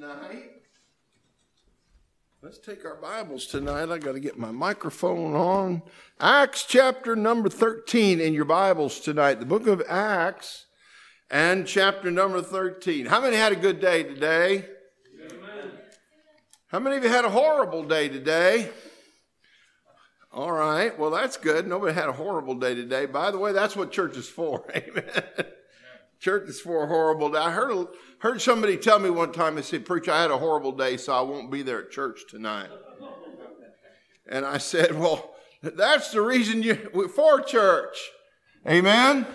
tonight. Let's take our Bibles tonight. I got to get my microphone on. Acts chapter number 13 in your Bibles tonight. The book of Acts and chapter number 13. How many had a good day today? Amen. How many of you had a horrible day today? All right. Well, that's good. Nobody had a horrible day today. By the way, that's what church is for. Amen. Church is for a horrible day. I heard heard somebody tell me one time. They said, "Preacher, I had a horrible day, so I won't be there at church tonight." And I said, "Well, that's the reason you for church, amen."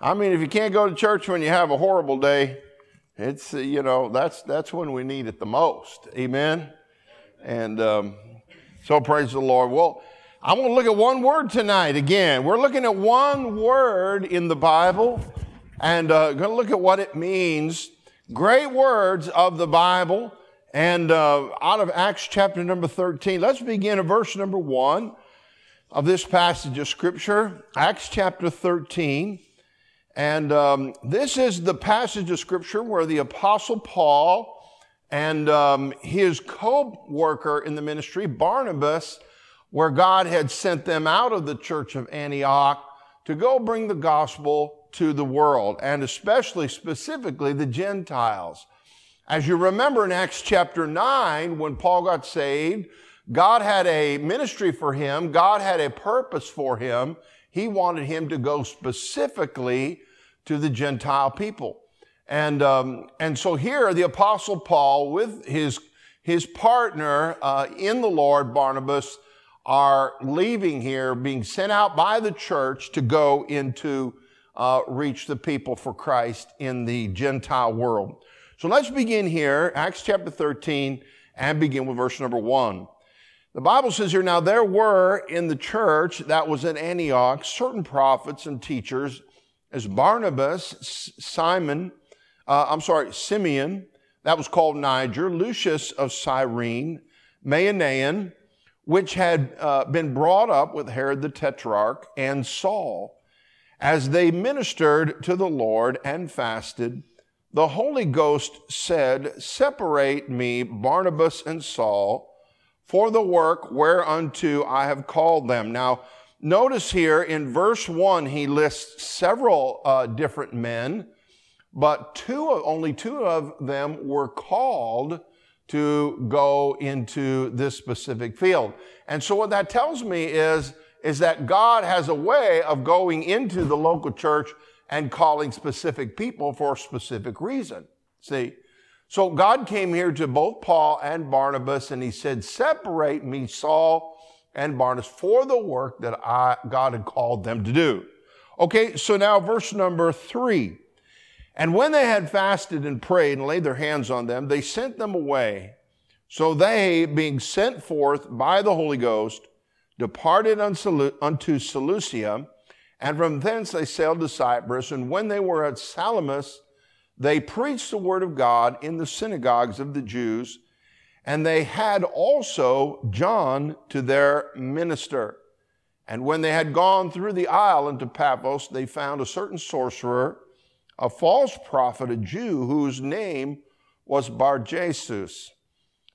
I mean, if you can't go to church when you have a horrible day, it's uh, you know that's that's when we need it the most, amen. And um, so praise the Lord. Well, I want to look at one word tonight again. We're looking at one word in the Bible and uh, going to look at what it means. Great words of the Bible, and uh, out of Acts chapter number 13. Let's begin at verse number 1 of this passage of Scripture, Acts chapter 13. And um, this is the passage of Scripture where the Apostle Paul and um, his co worker in the ministry, Barnabas, where God had sent them out of the church of Antioch to go bring the gospel to the world, and especially specifically the Gentiles. As you remember in Acts chapter 9, when Paul got saved, God had a ministry for him, God had a purpose for him. He wanted him to go specifically to the Gentile people. And, um, and so here, the Apostle Paul, with his, his partner uh, in the Lord, Barnabas, are leaving here, being sent out by the church to go into uh, reach the people for Christ in the Gentile world. So let's begin here, Acts chapter 13, and begin with verse number 1. The Bible says here, now there were in the church that was at Antioch certain prophets and teachers, as Barnabas, Simon, uh, I'm sorry, Simeon, that was called Niger, Lucius of Cyrene, Manaen, which had uh, been brought up with Herod the Tetrarch, and Saul. As they ministered to the Lord and fasted, the Holy Ghost said, Separate me, Barnabas and Saul, for the work whereunto I have called them. Now, notice here in verse 1, he lists several uh, different men, but two, only two of them were called to go into this specific field. And so what that tells me is is that God has a way of going into the local church and calling specific people for a specific reason. See? So God came here to both Paul and Barnabas and he said, separate me, Saul and Barnabas, for the work that I, God had called them to do. Okay, so now verse number three. And when they had fasted and prayed and laid their hands on them, they sent them away. So they, being sent forth by the Holy Ghost, departed unto Seleucia, and from thence they sailed to Cyprus. And when they were at Salamis, they preached the word of God in the synagogues of the Jews, and they had also John to their minister. And when they had gone through the isle into Paphos, they found a certain sorcerer, a false prophet, a Jew, whose name was Bar Jesus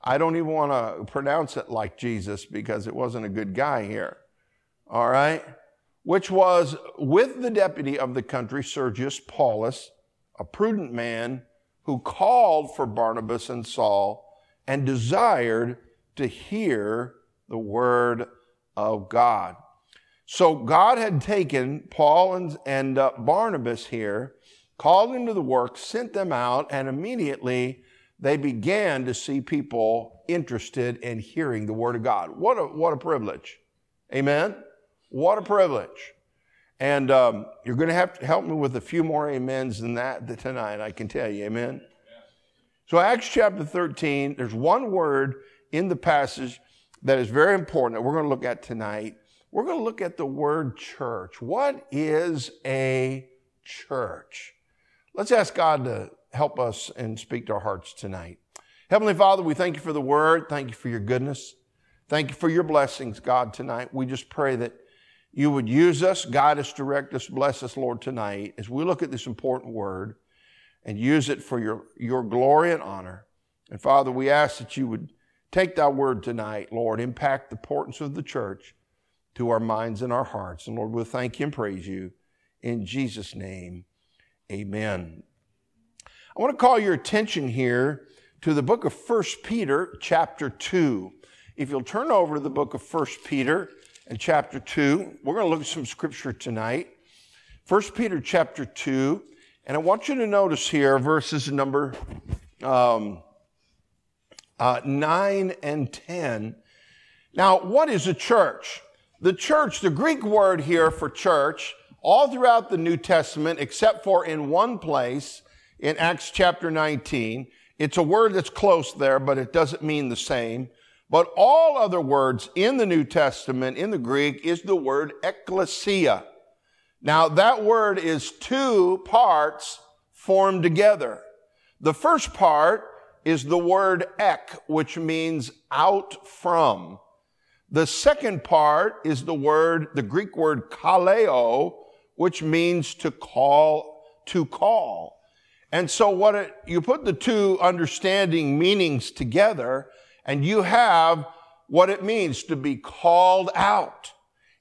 I don't even want to pronounce it like Jesus because it wasn't a good guy here. All right? Which was with the deputy of the country, Sergius Paulus, a prudent man who called for Barnabas and Saul and desired to hear the word of God. So God had taken Paul and, and uh, Barnabas here, called them to the work, sent them out, and immediately they began to see people interested in hearing the Word of God. What a, what a privilege. Amen? What a privilege. And um, you're going to have to help me with a few more amens than that tonight, I can tell you. Amen? So, Acts chapter 13, there's one word in the passage that is very important that we're going to look at tonight. We're going to look at the word church. What is a church? Let's ask God to help us and speak to our hearts tonight. Heavenly Father, we thank you for the word. Thank you for your goodness. Thank you for your blessings, God, tonight. We just pray that you would use us, guide us, direct us, bless us, Lord, tonight as we look at this important word and use it for your, your glory and honor. And Father, we ask that you would take thy word tonight, Lord, impact the importance of the church to our minds and our hearts. And Lord, we'll thank you and praise you. In Jesus' name, amen. I want to call your attention here to the book of 1 Peter, chapter 2. If you'll turn over to the book of 1 Peter and chapter 2, we're going to look at some scripture tonight. 1 Peter, chapter 2, and I want you to notice here verses number um, uh, 9 and 10. Now, what is a church? The church, the Greek word here for church, all throughout the New Testament, except for in one place in Acts chapter 19, it's a word that's close there, but it doesn't mean the same. But all other words in the New Testament, in the Greek, is the word ecclesia. Now, that word is two parts formed together. The first part is the word ek, which means out from. The second part is the word, the Greek word kaleo, which means to call, to call. And so what it, you put the two understanding meanings together and you have what it means to be called out.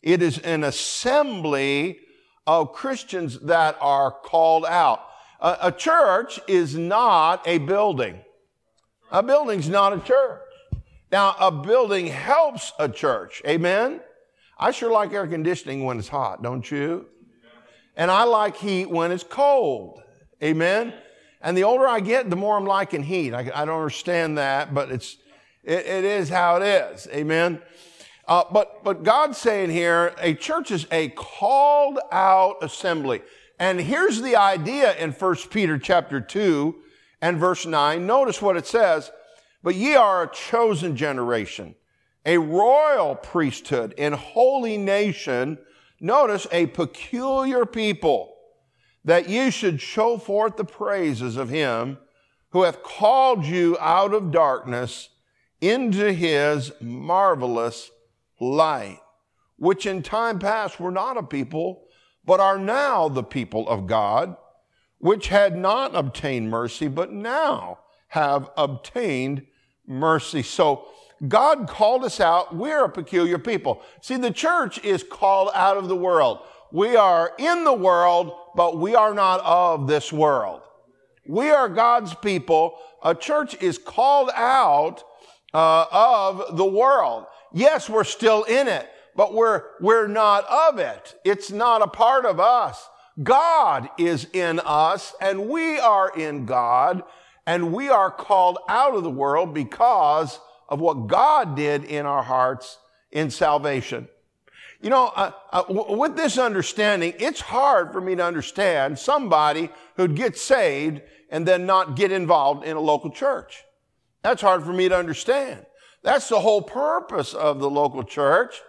It is an assembly of Christians that are called out. A, a church is not a building. A building's not a church. Now, a building helps a church. Amen? I sure like air conditioning when it's hot, don't you? And I like heat when it's cold. Amen? And the older I get, the more I'm liking heat. I, I don't understand that, but it's, it, it is how it is. Amen? Uh, but, but God's saying here, a church is a called out assembly. And here's the idea in 1 Peter chapter 2 and verse 9. Notice what it says. But ye are a chosen generation, a royal priesthood, and holy nation. Notice a peculiar people, that you should show forth the praises of him who hath called you out of darkness into his marvelous light, which in time past were not a people, but are now the people of God, which had not obtained mercy, but now have obtained mercy. So God called us out. We're a peculiar people. See, the church is called out of the world. We are in the world, but we are not of this world. We are God's people. A church is called out uh, of the world. Yes, we're still in it, but we're, we're not of it. It's not a part of us. God is in us and we are in God and we are called out of the world because of what God did in our hearts in salvation. You know, uh, uh, w- with this understanding, it's hard for me to understand somebody who'd get saved and then not get involved in a local church. That's hard for me to understand. That's the whole purpose of the local church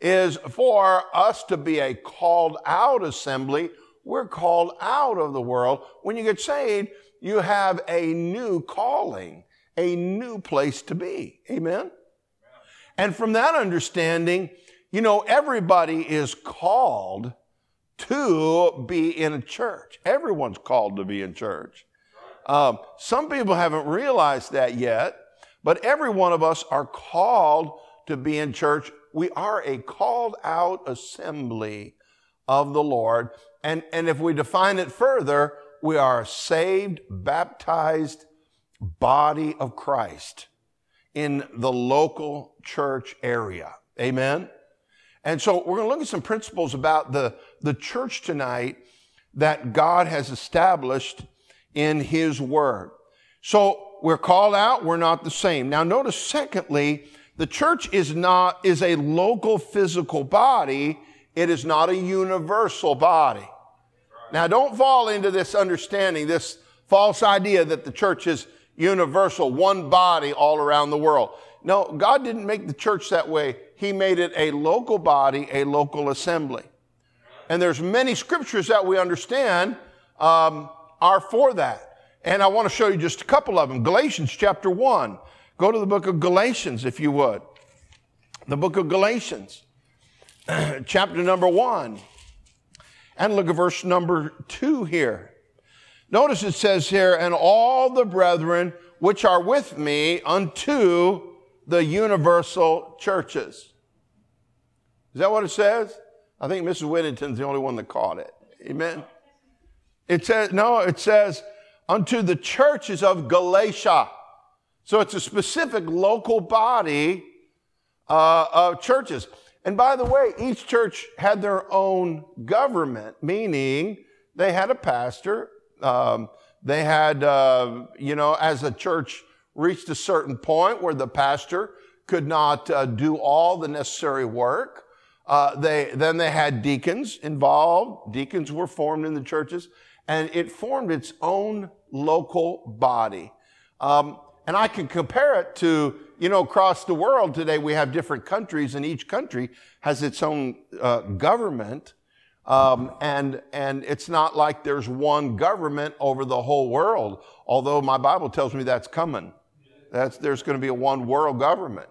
is for us to be a called out assembly. We're called out of the world. When you get saved, you have a new calling, a new place to be. Amen? And from that understanding, you know, everybody is called to be in a church. Everyone's called to be in church. Um, some people haven't realized that yet, but every one of us are called to be in church. We are a called out assembly of the Lord. And, and if we define it further, we are a saved, baptized body of Christ in the local church area. Amen? And so we're going to look at some principles about the, the church tonight that God has established in His Word. So we're called out, we're not the same. Now notice secondly, the church is not, is a local physical body. It is not a universal body. Now, don't fall into this understanding, this false idea that the church is universal, one body all around the world. No, God didn't make the church that way. He made it a local body, a local assembly. And there's many scriptures that we understand um, are for that. And I want to show you just a couple of them. Galatians chapter 1. Go to the book of Galatians, if you would. The book of Galatians, chapter number 1. And look at verse number two here. Notice it says here, and all the brethren which are with me unto the universal churches. Is that what it says? I think Mrs. Whittington's the only one that caught it. Amen. It says, no, it says, unto the churches of Galatia. So it's a specific local body uh, of churches. And by the way, each church had their own government, meaning they had a pastor. Um, they had, uh, you know, as a church reached a certain point where the pastor could not uh, do all the necessary work. Uh, they then they had deacons involved. Deacons were formed in the churches, and it formed its own local body. Um, and I can compare it to, you know, across the world today, we have different countries, and each country has its own uh, government. Um, and, and it's not like there's one government over the whole world, although my Bible tells me that's coming. That's, there's going to be a one world government.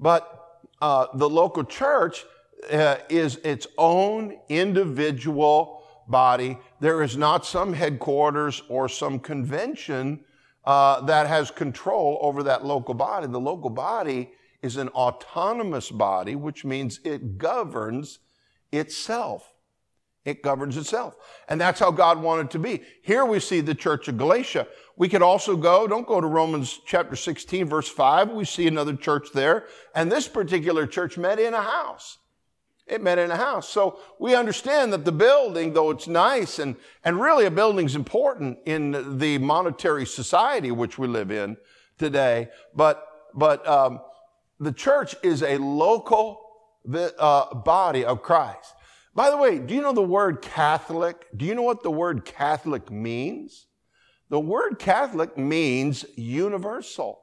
But uh, the local church uh, is its own individual body. There is not some headquarters or some convention uh, that has control over that local body. The local body is an autonomous body, which means it governs itself. It governs itself. And that's how God wanted to be. Here we see the church of Galatia. We could also go, don't go to Romans chapter 16, verse 5. We see another church there. And this particular church met in a house. It met in a house. So we understand that the building, though it's nice and, and really a building's important in the monetary society which we live in today, but, but, um, the church is a local uh, body of Christ. By the way, do you know the word Catholic? Do you know what the word Catholic means? The word Catholic means universal.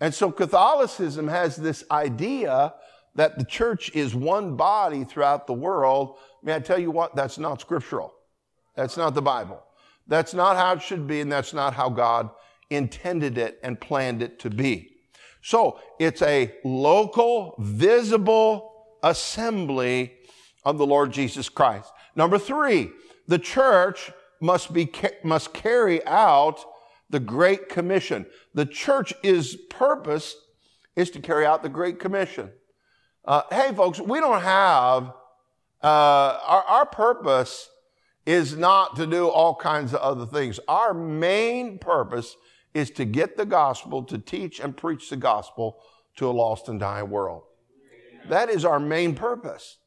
And so Catholicism has this idea that the church is one body throughout the world, may I tell you what? That's not scriptural. That's not the Bible. That's not how it should be, and that's not how God intended it and planned it to be. So it's a local, visible assembly of the Lord Jesus Christ. Number three, the church must be, must carry out the Great Commission. The church is purpose is to carry out the Great Commission. Uh, hey, folks, we don't have, uh, our, our purpose is not to do all kinds of other things. Our main purpose is to get the gospel, to teach and preach the gospel to a lost and dying world. That is our main purpose.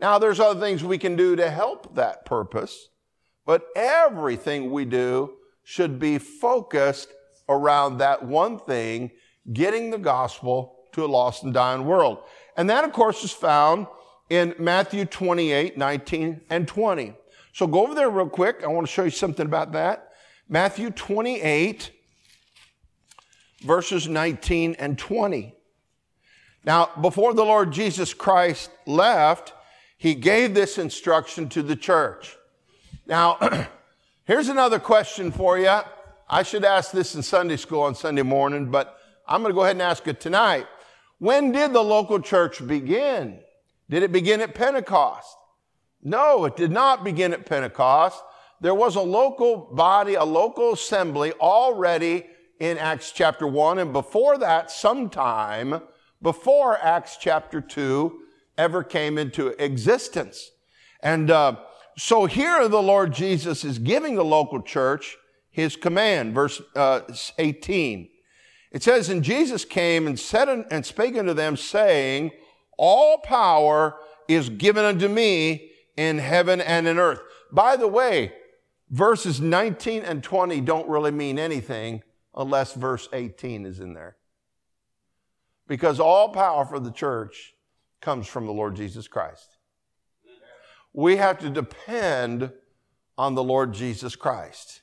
Now, there's other things we can do to help that purpose, but everything we do should be focused around that one thing, getting the gospel to a lost and dying world. And that, of course, is found in Matthew 28, 19, and 20. So go over there real quick. I want to show you something about that. Matthew 28, verses 19 and 20. Now, before the Lord Jesus Christ left, he gave this instruction to the church. Now, here's another question for you. I should ask this in Sunday school on Sunday morning, but I'm going to go ahead and ask it tonight. When did the local church begin? Did it begin at Pentecost? No, it did not begin at Pentecost. There was a local body, a local assembly already in Acts chapter 1. And before that, sometime before Acts chapter 2 ever came into existence. And uh, so here the Lord Jesus is giving the local church his command, verse uh, 18. It says, And Jesus came and said and spake unto them, saying, All power is given unto me in heaven and in earth. By the way, verses 19 and 20 don't really mean anything unless verse 18 is in there. Because all power for the church comes from the Lord Jesus Christ. We have to depend on the Lord Jesus Christ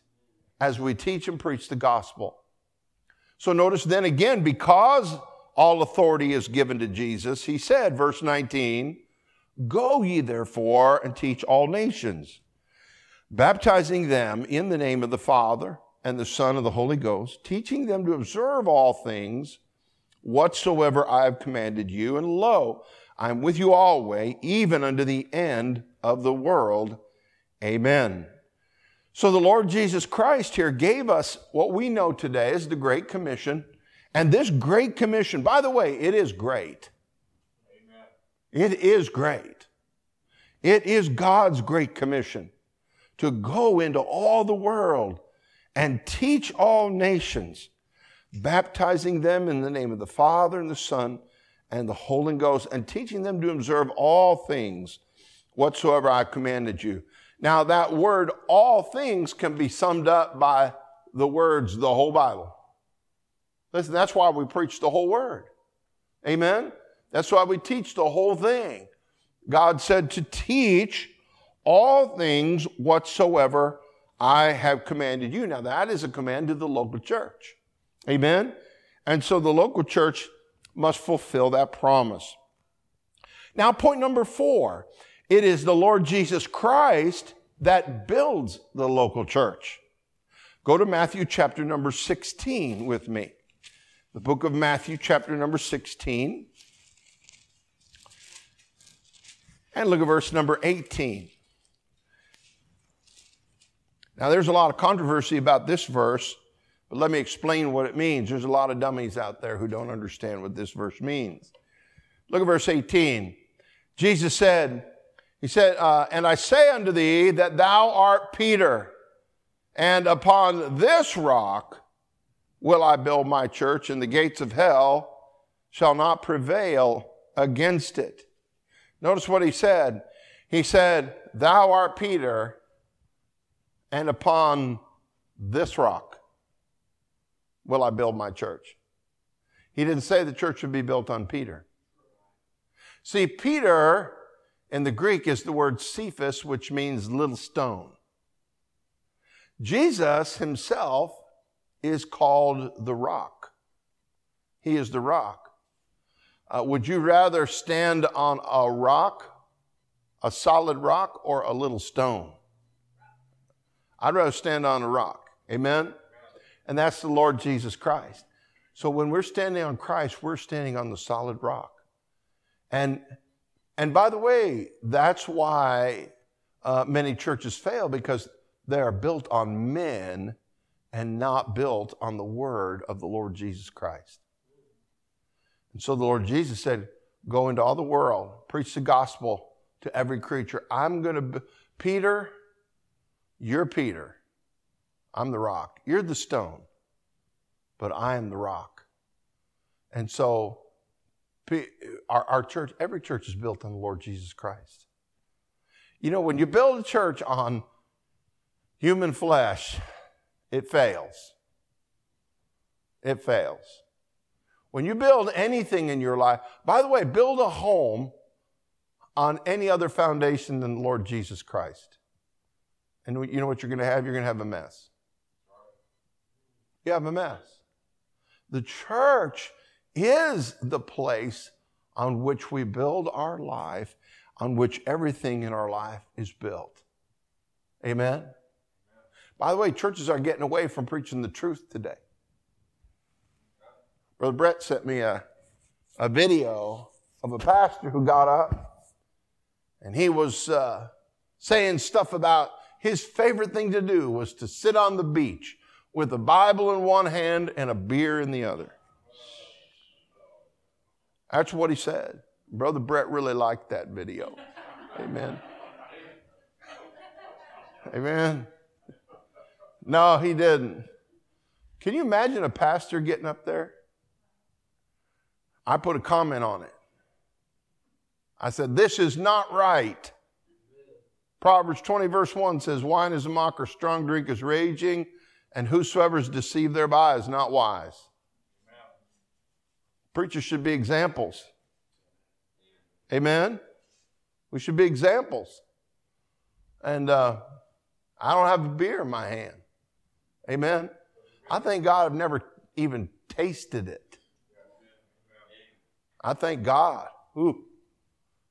as we teach and preach the gospel. So notice then again, because all authority is given to Jesus, he said, verse 19, Go ye therefore and teach all nations, baptizing them in the name of the Father and the Son and the Holy Ghost, teaching them to observe all things whatsoever I have commanded you. And lo, I am with you always, even unto the end of the world. Amen. So the Lord Jesus Christ here gave us what we know today as the Great Commission. And this Great Commission, by the way, it is great. Amen. It is great. It is God's Great Commission to go into all the world and teach all nations, baptizing them in the name of the Father and the Son and the Holy Ghost, and teaching them to observe all things whatsoever I commanded you. Now, that word, all things, can be summed up by the words, the whole Bible. Listen, that's why we preach the whole word. Amen? That's why we teach the whole thing. God said to teach all things whatsoever I have commanded you. Now, that is a command to the local church. Amen? And so the local church must fulfill that promise. Now, point number four it is the Lord Jesus Christ that builds the local church. Go to Matthew chapter number 16 with me. The book of Matthew, chapter number 16. And look at verse number 18. Now, there's a lot of controversy about this verse, but let me explain what it means. There's a lot of dummies out there who don't understand what this verse means. Look at verse 18. Jesus said, He said, uh, And I say unto thee that thou art Peter, and upon this rock will I build my church, and the gates of hell shall not prevail against it. Notice what he said. He said, Thou art Peter, and upon this rock will I build my church. He didn't say the church would be built on Peter. See, Peter in the Greek is the word Cephas, which means little stone. Jesus himself is called the rock. He is the rock. Uh, would you rather stand on a rock, a solid rock, or a little stone? I'd rather stand on a rock. Amen? And that's the Lord Jesus Christ. So when we're standing on Christ, we're standing on the solid rock. And, and by the way, that's why uh, many churches fail because they are built on men and not built on the word of the Lord Jesus Christ. And so the Lord Jesus said, Go into all the world, preach the gospel to every creature. I'm going to, Peter, you're Peter. I'm the rock. You're the stone, but I am the rock. And so, our, our church, every church is built on the Lord Jesus Christ. You know, when you build a church on human flesh, it fails. It fails. When you build anything in your life, by the way, build a home on any other foundation than the Lord Jesus Christ. And you know what you're going to have? You're going to have a mess. You have a mess. The church is the place on which we build our life, on which everything in our life is built. Amen? By the way, churches are getting away from preaching the truth today. Brother Brett sent me a, a video of a pastor who got up and he was uh, saying stuff about his favorite thing to do was to sit on the beach with a Bible in one hand and a beer in the other. That's what he said. Brother Brett really liked that video. Amen. Amen. No, he didn't. Can you imagine a pastor getting up there? I put a comment on it. I said, This is not right. Proverbs 20, verse 1 says, Wine is a mocker, strong drink is raging, and whosoever is deceived thereby is not wise. Preachers should be examples. Amen? We should be examples. And uh, I don't have a beer in my hand. Amen. I thank God I've never even tasted it. I thank God. Ooh,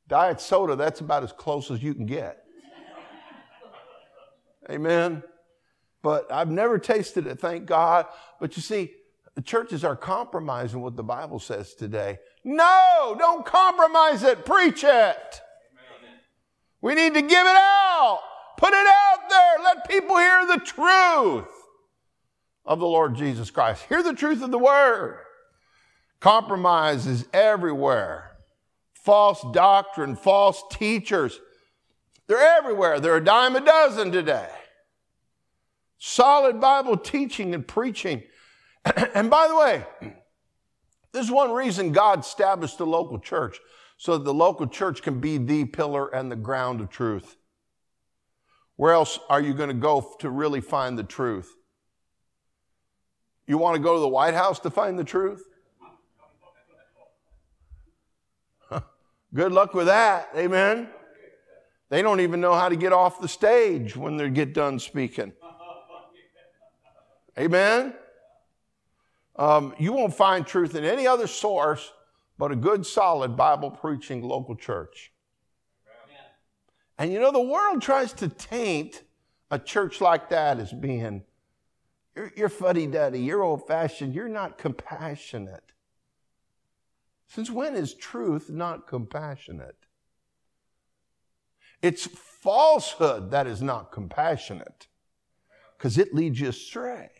diet soda, that's about as close as you can get. Amen. But I've never tasted it, thank God. But you see, the churches are compromising what the Bible says today. No, don't compromise it, preach it. We need to give it out. Put it out there. Let people hear the truth of the Lord Jesus Christ. Hear the truth of the word. Compromise is everywhere. False doctrine, false teachers. They're everywhere. They're a dime a dozen today. Solid Bible teaching and preaching. and by the way, this is one reason God established the local church, so that the local church can be the pillar and the ground of truth. Where else are you going to go to really find the truth? You want to go to the White House to find the truth? Good luck with that. Amen. They don't even know how to get off the stage when they get done speaking. Amen. Um, you won't find truth in any other source but a good, solid Bible preaching local church. And you know, the world tries to taint a church like that as being, you're, you're fuddy duddy, you're old fashioned, you're not compassionate. Since when is truth not compassionate? It's falsehood that is not compassionate because it leads you astray.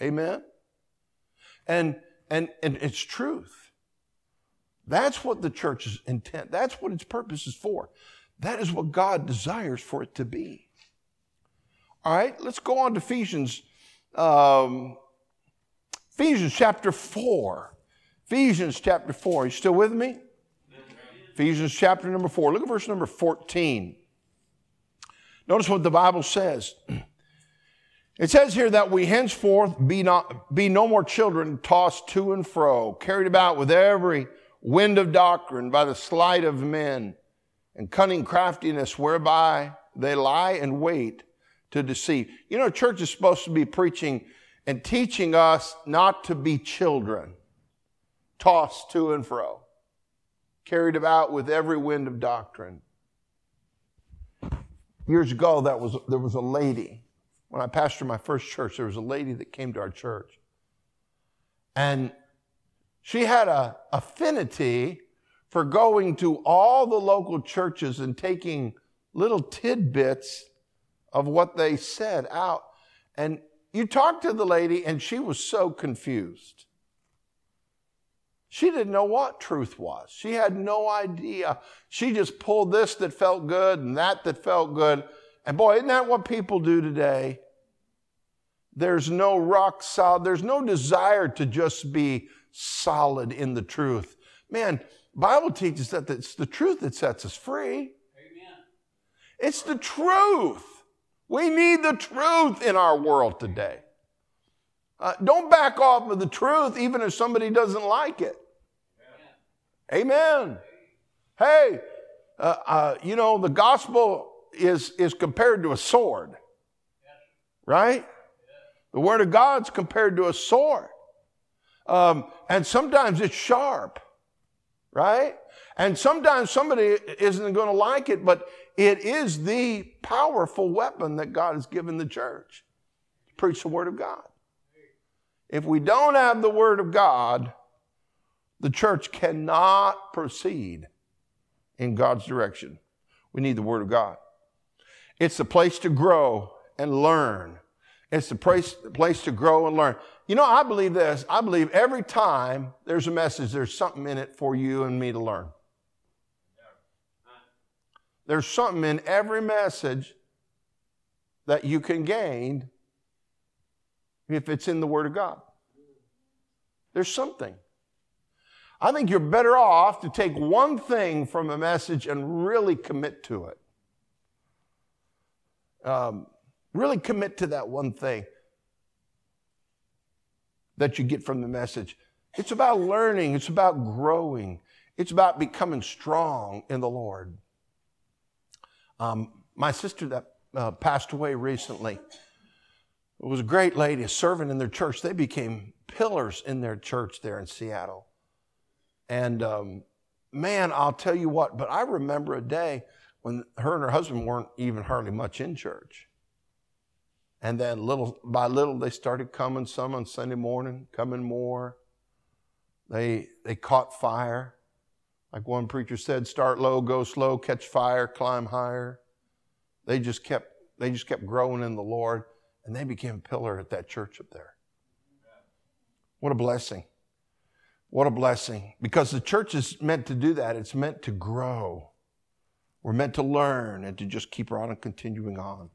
Amen? And, and, and it's truth. That's what the church's intent, that's what its purpose is for. That is what God desires for it to be. All right, let's go on to Ephesians, um, Ephesians chapter 4. Ephesians chapter 4. Are you still with me? Ephesians chapter number 4. Look at verse number 14. Notice what the Bible says. It says here that we henceforth be not be no more children tossed to and fro, carried about with every wind of doctrine by the sleight of men and cunning craftiness whereby they lie and wait to deceive. You know, church is supposed to be preaching and teaching us not to be children, tossed to and fro, carried about with every wind of doctrine. Years ago, that was, there was a lady when I pastored my first church, there was a lady that came to our church. And she had an affinity for going to all the local churches and taking little tidbits of what they said out. And you talked to the lady, and she was so confused. She didn't know what truth was. She had no idea. She just pulled this that felt good and that that felt good. And boy, isn't that what people do today? There's no rock solid, there's no desire to just be solid in the truth. Man, Bible teaches that it's the truth that sets us free. Amen. It's the truth. We need the truth in our world today. Uh, don't back off of the truth even if somebody doesn't like it. Amen. Amen. Hey, uh, uh, you know, the gospel is, is compared to a sword, right? The Word of God's compared to a sword. Um, and sometimes it's sharp, right? And sometimes somebody isn't going to like it, but it is the powerful weapon that God has given the church to preach the Word of God. If we don't have the Word of God, the church cannot proceed in God's direction. We need the Word of God. It's the place to grow and learn it's the place, place to grow and learn. You know, I believe this. I believe every time there's a message, there's something in it for you and me to learn. There's something in every message that you can gain if it's in the Word of God. There's something. I think you're better off to take one thing from a message and really commit to it. Um, Really commit to that one thing that you get from the message. It's about learning, it's about growing, it's about becoming strong in the Lord. Um, my sister that uh, passed away recently was a great lady, a servant in their church. They became pillars in their church there in Seattle. And um, man, I'll tell you what, but I remember a day when her and her husband weren't even hardly much in church. And then little by little, they started coming, some on Sunday morning, coming more. They, they caught fire. Like one preacher said, start low, go slow, catch fire, climb higher. they just kept they just kept growing in the Lord and they became a pillar at that church up there. What a blessing. What a blessing. Because the church is meant to do that. It's meant to grow. We're meant to learn and to just keep on and continuing on.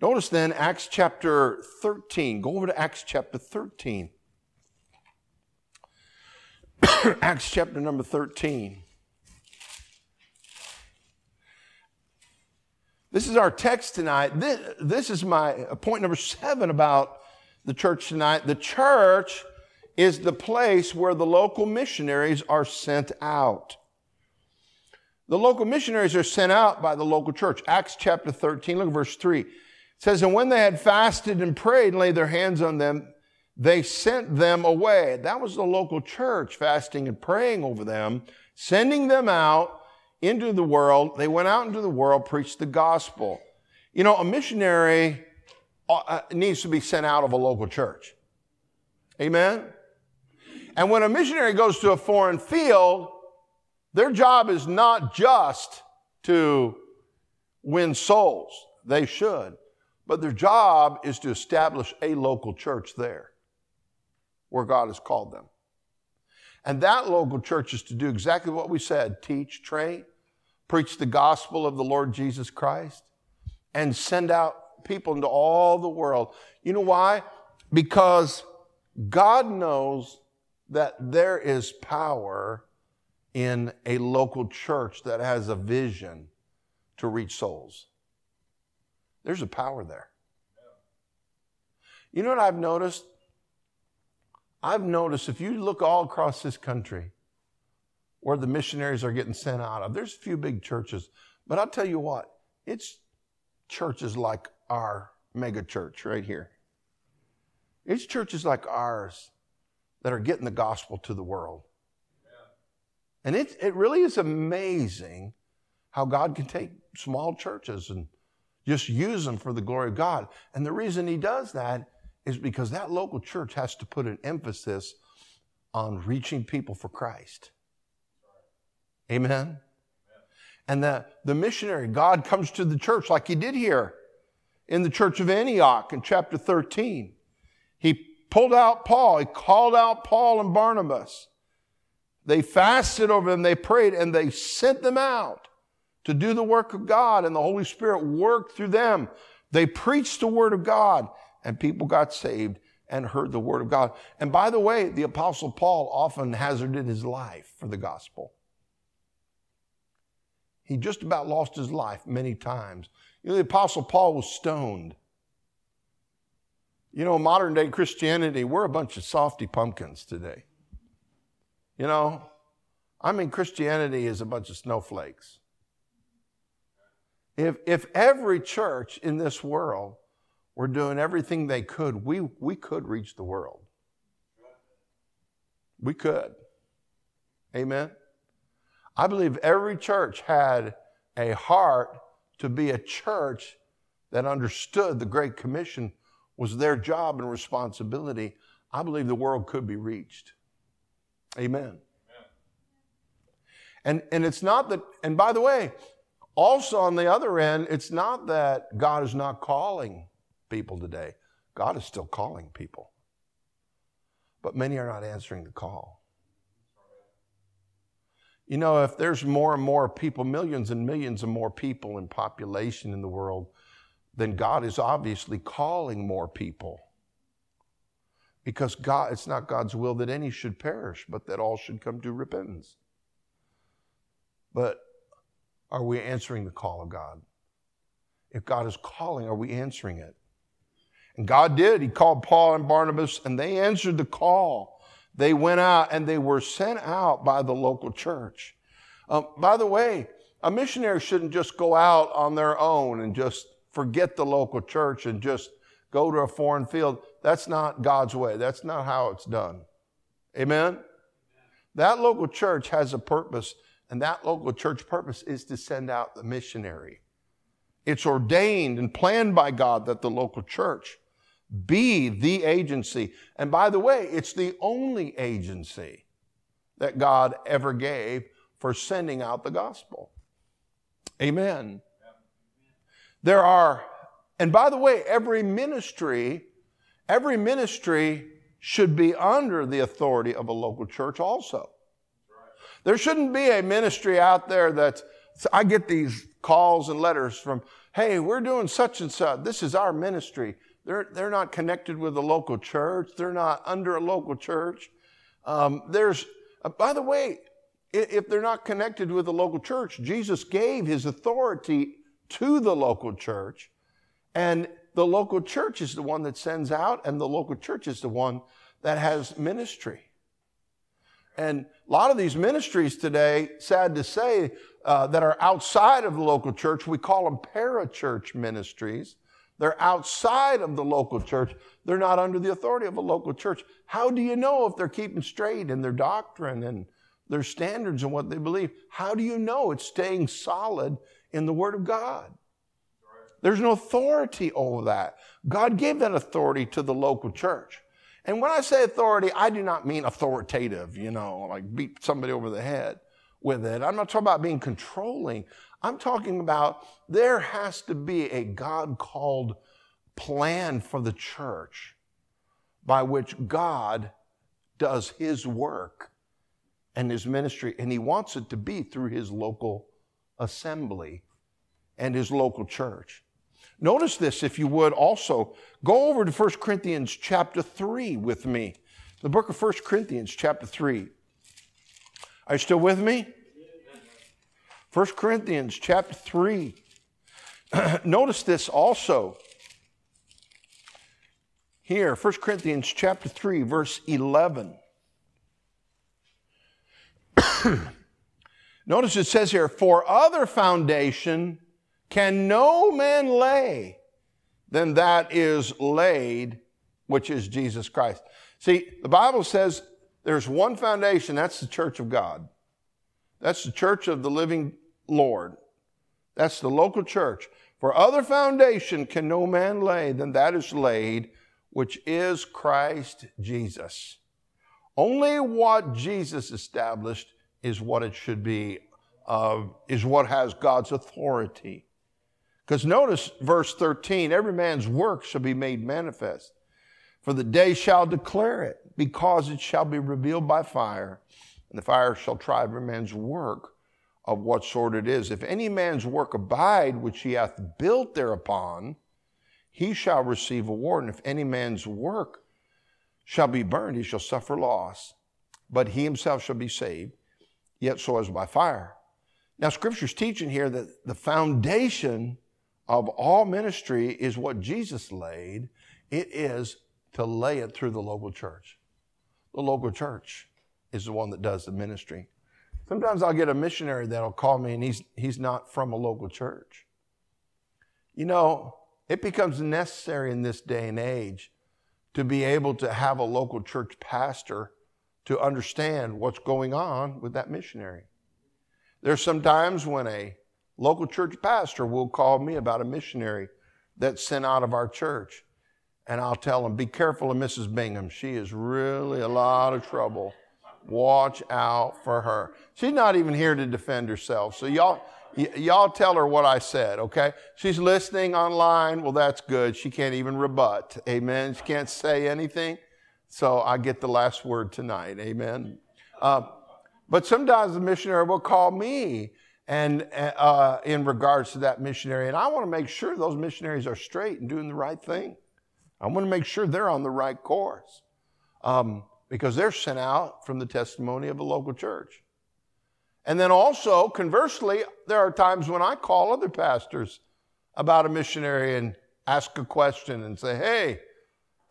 Notice then Acts chapter 13. Go over to Acts chapter 13. Acts chapter number 13. This is our text tonight. This, this is my uh, point number seven about the church tonight. The church is the place where the local missionaries are sent out. The local missionaries are sent out by the local church. Acts chapter 13, look at verse 3. It says, And when they had fasted and prayed and laid their hands on them, they sent them away. That was the local church fasting and praying over them, sending them out into the world. They went out into the world, preached the gospel. You know, a missionary uh, uh, needs to be sent out of a local church. Amen? And when a missionary goes to a foreign field, their job is not just to win souls. They should. But their job is to establish a local church there where God has called them. And that local church is to do exactly what we said teach, train, preach the gospel of the Lord Jesus Christ, and send out people into all the world. You know why? Because God knows that there is power in a local church that has a vision to reach souls. There's a power there. You know what I've noticed? I've noticed if you look all across this country where the missionaries are getting sent out of, there's a few big churches. But I'll tell you what, it's churches like our mega church right here. It's churches like ours that are getting the gospel to the world. And it, it really is amazing how God can take small churches and just use them for the glory of God. And the reason He does that is because that local church has to put an emphasis on reaching people for Christ. Amen. And that the missionary, God comes to the church like he did here in the church of Antioch in chapter 13. He pulled out Paul, he called out Paul and Barnabas. They fasted over them, they prayed, and they sent them out to do the work of God, and the Holy Spirit worked through them. They preached the word of God and people got saved and heard the word of God. And by the way, the apostle Paul often hazarded his life for the gospel. He just about lost his life many times. You know, the apostle Paul was stoned. You know, modern day Christianity, we're a bunch of softy pumpkins today. You know, I mean, Christianity is a bunch of snowflakes. If, if every church in this world were doing everything they could, we, we could reach the world. We could. Amen. I believe every church had a heart to be a church that understood the Great Commission was their job and responsibility. I believe the world could be reached. Amen. Amen. And, and it's not that, and by the way, also on the other end, it's not that God is not calling people today. God is still calling people. But many are not answering the call. You know, if there's more and more people, millions and millions and more people in population in the world, then God is obviously calling more people. Because God, it's not God's will that any should perish, but that all should come to repentance. But are we answering the call of God? If God is calling, are we answering it? And God did. He called Paul and Barnabas, and they answered the call. They went out and they were sent out by the local church. Um, by the way, a missionary shouldn't just go out on their own and just forget the local church and just go to a foreign field. That's not God's way. That's not how it's done. Amen? That local church has a purpose, and that local church purpose is to send out the missionary. It's ordained and planned by God that the local church be the agency. And by the way, it's the only agency that God ever gave for sending out the gospel. Amen. There are, and by the way, every ministry, every ministry should be under the authority of a local church also. There shouldn't be a ministry out there that I get these calls and letters from, hey, we're doing such and such. This is our ministry. They're, they're not connected with a local church. They're not under a local church. Um, there's, uh, by the way, if they're not connected with a local church, Jesus gave his authority to the local church. And the local church is the one that sends out, and the local church is the one that has ministry. And a lot of these ministries today, sad to say, uh, that are outside of the local church, we call them parachurch ministries. They're outside of the local church. They're not under the authority of a local church. How do you know if they're keeping straight in their doctrine and their standards and what they believe? How do you know it's staying solid in the Word of God? There's no authority over that. God gave that authority to the local church. And when I say authority, I do not mean authoritative, you know, like beat somebody over the head with it. I'm not talking about being controlling. I'm talking about there has to be a God called plan for the church by which God does his work and his ministry, and he wants it to be through his local assembly and his local church. Notice this, if you would also. Go over to 1 Corinthians chapter 3 with me. The book of 1 Corinthians chapter 3. Are you still with me? 1 Corinthians chapter 3. Notice this also. Here, 1 Corinthians chapter 3, verse 11. Notice it says here, for other foundation can no man lay than that is laid, which is Jesus Christ. See, the Bible says there's one foundation, that's the church of God. That's the church of the living Lord. That's the local church. For other foundation can no man lay than that is laid, which is Christ Jesus. Only what Jesus established is what it should be, uh, is what has God's authority. Because notice verse 13 every man's work shall be made manifest, for the day shall declare it, because it shall be revealed by fire, and the fire shall try every man's work of what sort it is. If any man's work abide which he hath built thereupon, he shall receive a reward. And if any man's work shall be burned, he shall suffer loss. But he himself shall be saved, yet so as by fire. Now, Scripture's teaching here that the foundation of all ministry is what Jesus laid. It is to lay it through the local church. The local church is the one that does the ministry. Sometimes I'll get a missionary that'll call me and he's, he's not from a local church. You know, it becomes necessary in this day and age to be able to have a local church pastor to understand what's going on with that missionary. There's some times when a local church pastor will call me about a missionary that's sent out of our church. And I'll tell him, be careful of Mrs. Bingham. She is really a lot of trouble. Watch out for her. She's not even here to defend herself. So y'all, y- y'all tell her what I said, okay? She's listening online. Well, that's good. She can't even rebut. Amen. She can't say anything. So I get the last word tonight. Amen. Uh, but sometimes the missionary will call me and uh, in regards to that missionary, and I want to make sure those missionaries are straight and doing the right thing. I want to make sure they're on the right course. Um, because they're sent out from the testimony of a local church. And then also, conversely, there are times when I call other pastors about a missionary and ask a question and say, hey,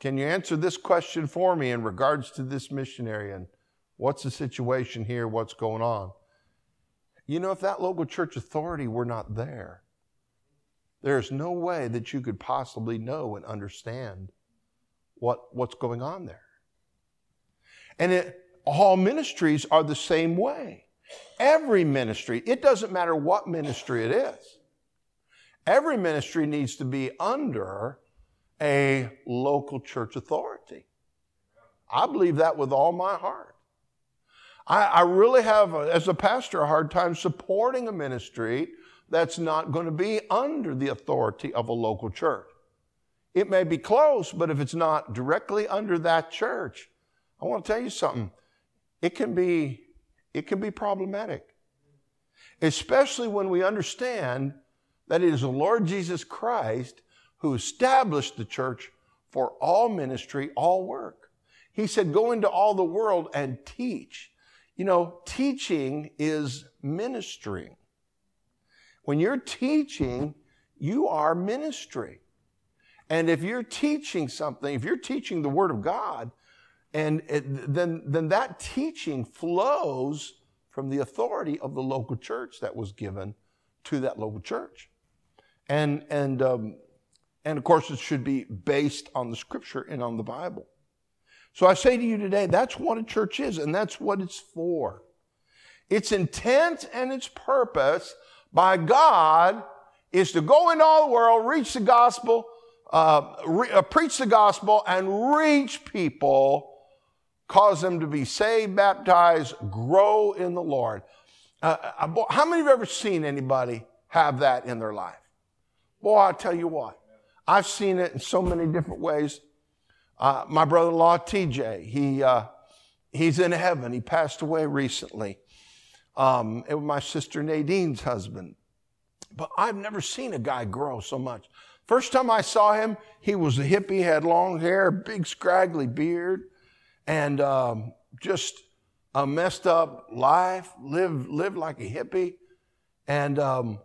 can you answer this question for me in regards to this missionary? And what's the situation here? What's going on? You know, if that local church authority were not there, there's no way that you could possibly know and understand what, what's going on there. And it, all ministries are the same way. Every ministry, it doesn't matter what ministry it is, every ministry needs to be under a local church authority. I believe that with all my heart. I, I really have, a, as a pastor, a hard time supporting a ministry that's not going to be under the authority of a local church. It may be close, but if it's not directly under that church, I want to tell you something. It can be, it can be problematic. Especially when we understand that it is the Lord Jesus Christ who established the church for all ministry, all work. He said, Go into all the world and teach. You know, teaching is ministering. When you're teaching, you are ministry. And if you're teaching something, if you're teaching the Word of God, and it, then, then that teaching flows from the authority of the local church that was given to that local church. And, and, um, and of course, it should be based on the scripture and on the Bible. So I say to you today, that's what a church is, and that's what it's for. Its intent and its purpose by God is to go into all the world, reach the gospel, uh, re- uh, preach the gospel, and reach people, cause them to be saved, baptized, grow in the Lord. Uh, uh how many of you have ever seen anybody have that in their life? Boy, I tell you what, I've seen it in so many different ways. Uh, my brother-in-law TJ, he uh, he's in heaven. He passed away recently. Um, it was my sister Nadine's husband. But I've never seen a guy grow so much. First time I saw him, he was a hippie, had long hair, big scraggly beard, and um, just a messed up life. lived lived like a hippie, and um,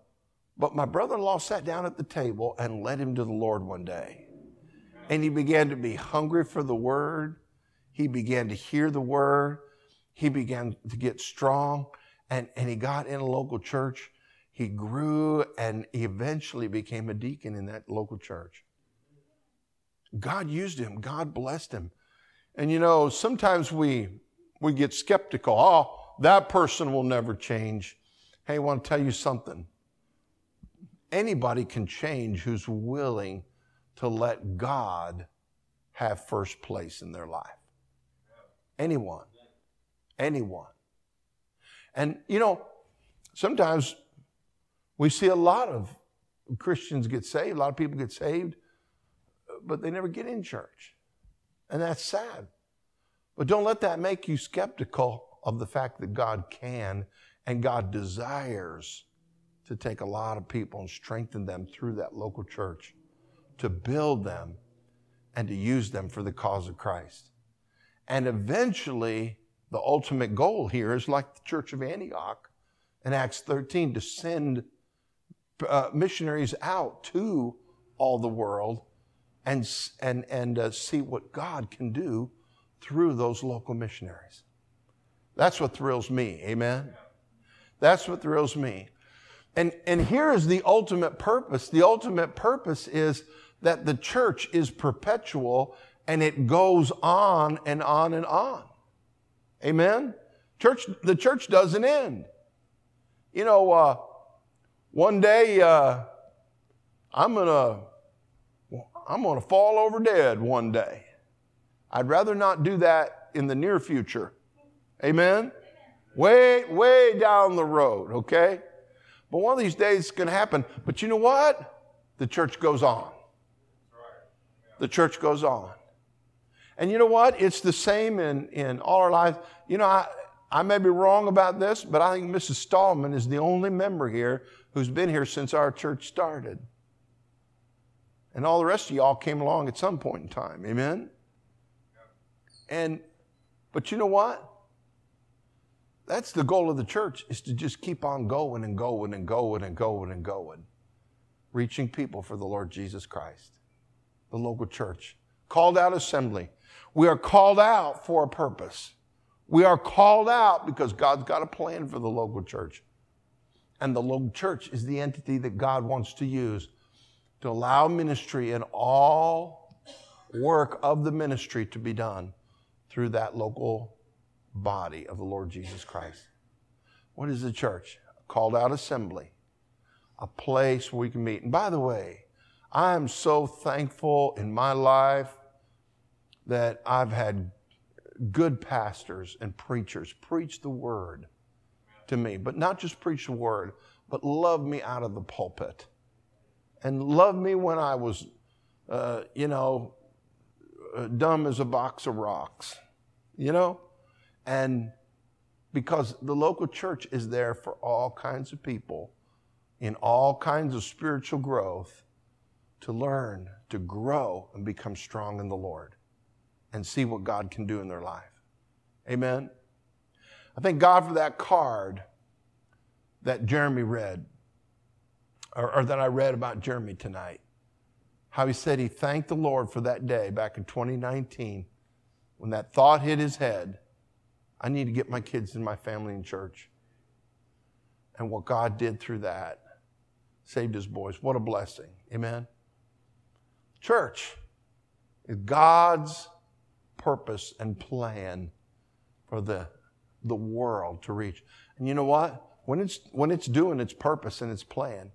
but my brother in law sat down at the table and led him to the Lord one day. And he began to be hungry for the word. He began to hear the word. He began to get strong. And, and he got in a local church. He grew and he eventually became a deacon in that local church. God used him, God blessed him. And you know, sometimes we, we get skeptical. Oh, that person will never change. Hey, I want to tell you something anybody can change who's willing to let God have first place in their life. Anyone. Anyone. And, you know, sometimes we see a lot of Christians get saved, a lot of people get saved, but they never get in church. And that's sad. But don't let that make you skeptical of the fact that God can and God desires to take a lot of people and strengthen them through that local church, to build them and to use them for the cause of Christ. And eventually, the ultimate goal here is like the church of Antioch in Acts 13 to send uh, missionaries out to all the world and, and, and uh, see what God can do through those local missionaries. That's what thrills me. Amen? That's what thrills me. And, and here is the ultimate purpose. The ultimate purpose is that the church is perpetual and it goes on and on and on. Amen? Church, the church doesn't end. You know, uh, one day, uh, I'm gonna, I'm gonna fall over dead one day. I'd rather not do that in the near future. Amen? Way, way down the road, okay? But one of these days it's to happen. But you know what? The church goes on. The church goes on. And you know what? It's the same in, in all our lives. You know, I, I may be wrong about this, but I think Mrs. Stallman is the only member here who's been here since our church started. And all the rest of y'all came along at some point in time. Amen? And, but you know what? That's the goal of the church is to just keep on going and going and going and going and going. Reaching people for the Lord Jesus Christ. The local church. Called out assembly. We are called out for a purpose. We are called out because God's got a plan for the local church. And the local church is the entity that God wants to use to allow ministry and all work of the ministry to be done through that local body of the Lord Jesus Christ. What is the church? A called out assembly, a place where we can meet. And by the way, I am so thankful in my life that I've had good pastors and preachers preach the word to me, but not just preach the word, but love me out of the pulpit and love me when I was, uh, you know, uh, dumb as a box of rocks, you know? And because the local church is there for all kinds of people in all kinds of spiritual growth to learn, to grow, and become strong in the Lord and see what God can do in their life. Amen. I thank God for that card that Jeremy read, or, or, that I read about Jeremy tonight. How he said he thanked the Lord for that day back in 2019 when that thought hit his head I need to get my kids and my family in church. And what God did through that saved his boys. What a blessing. Amen. Church is God's purpose and plan for the, the world to reach. And you know what? When it's, when it's doing its purpose and its plan,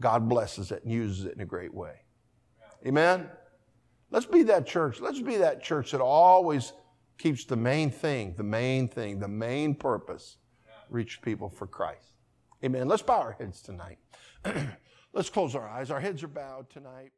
God blesses it and uses it in a great way. Amen? Let's be that church. Let's be that church that always keeps the main thing, the main thing, the main purpose reach people for Christ. Amen. Let's bow our heads tonight. Let's close our eyes. Our heads are bowed tonight.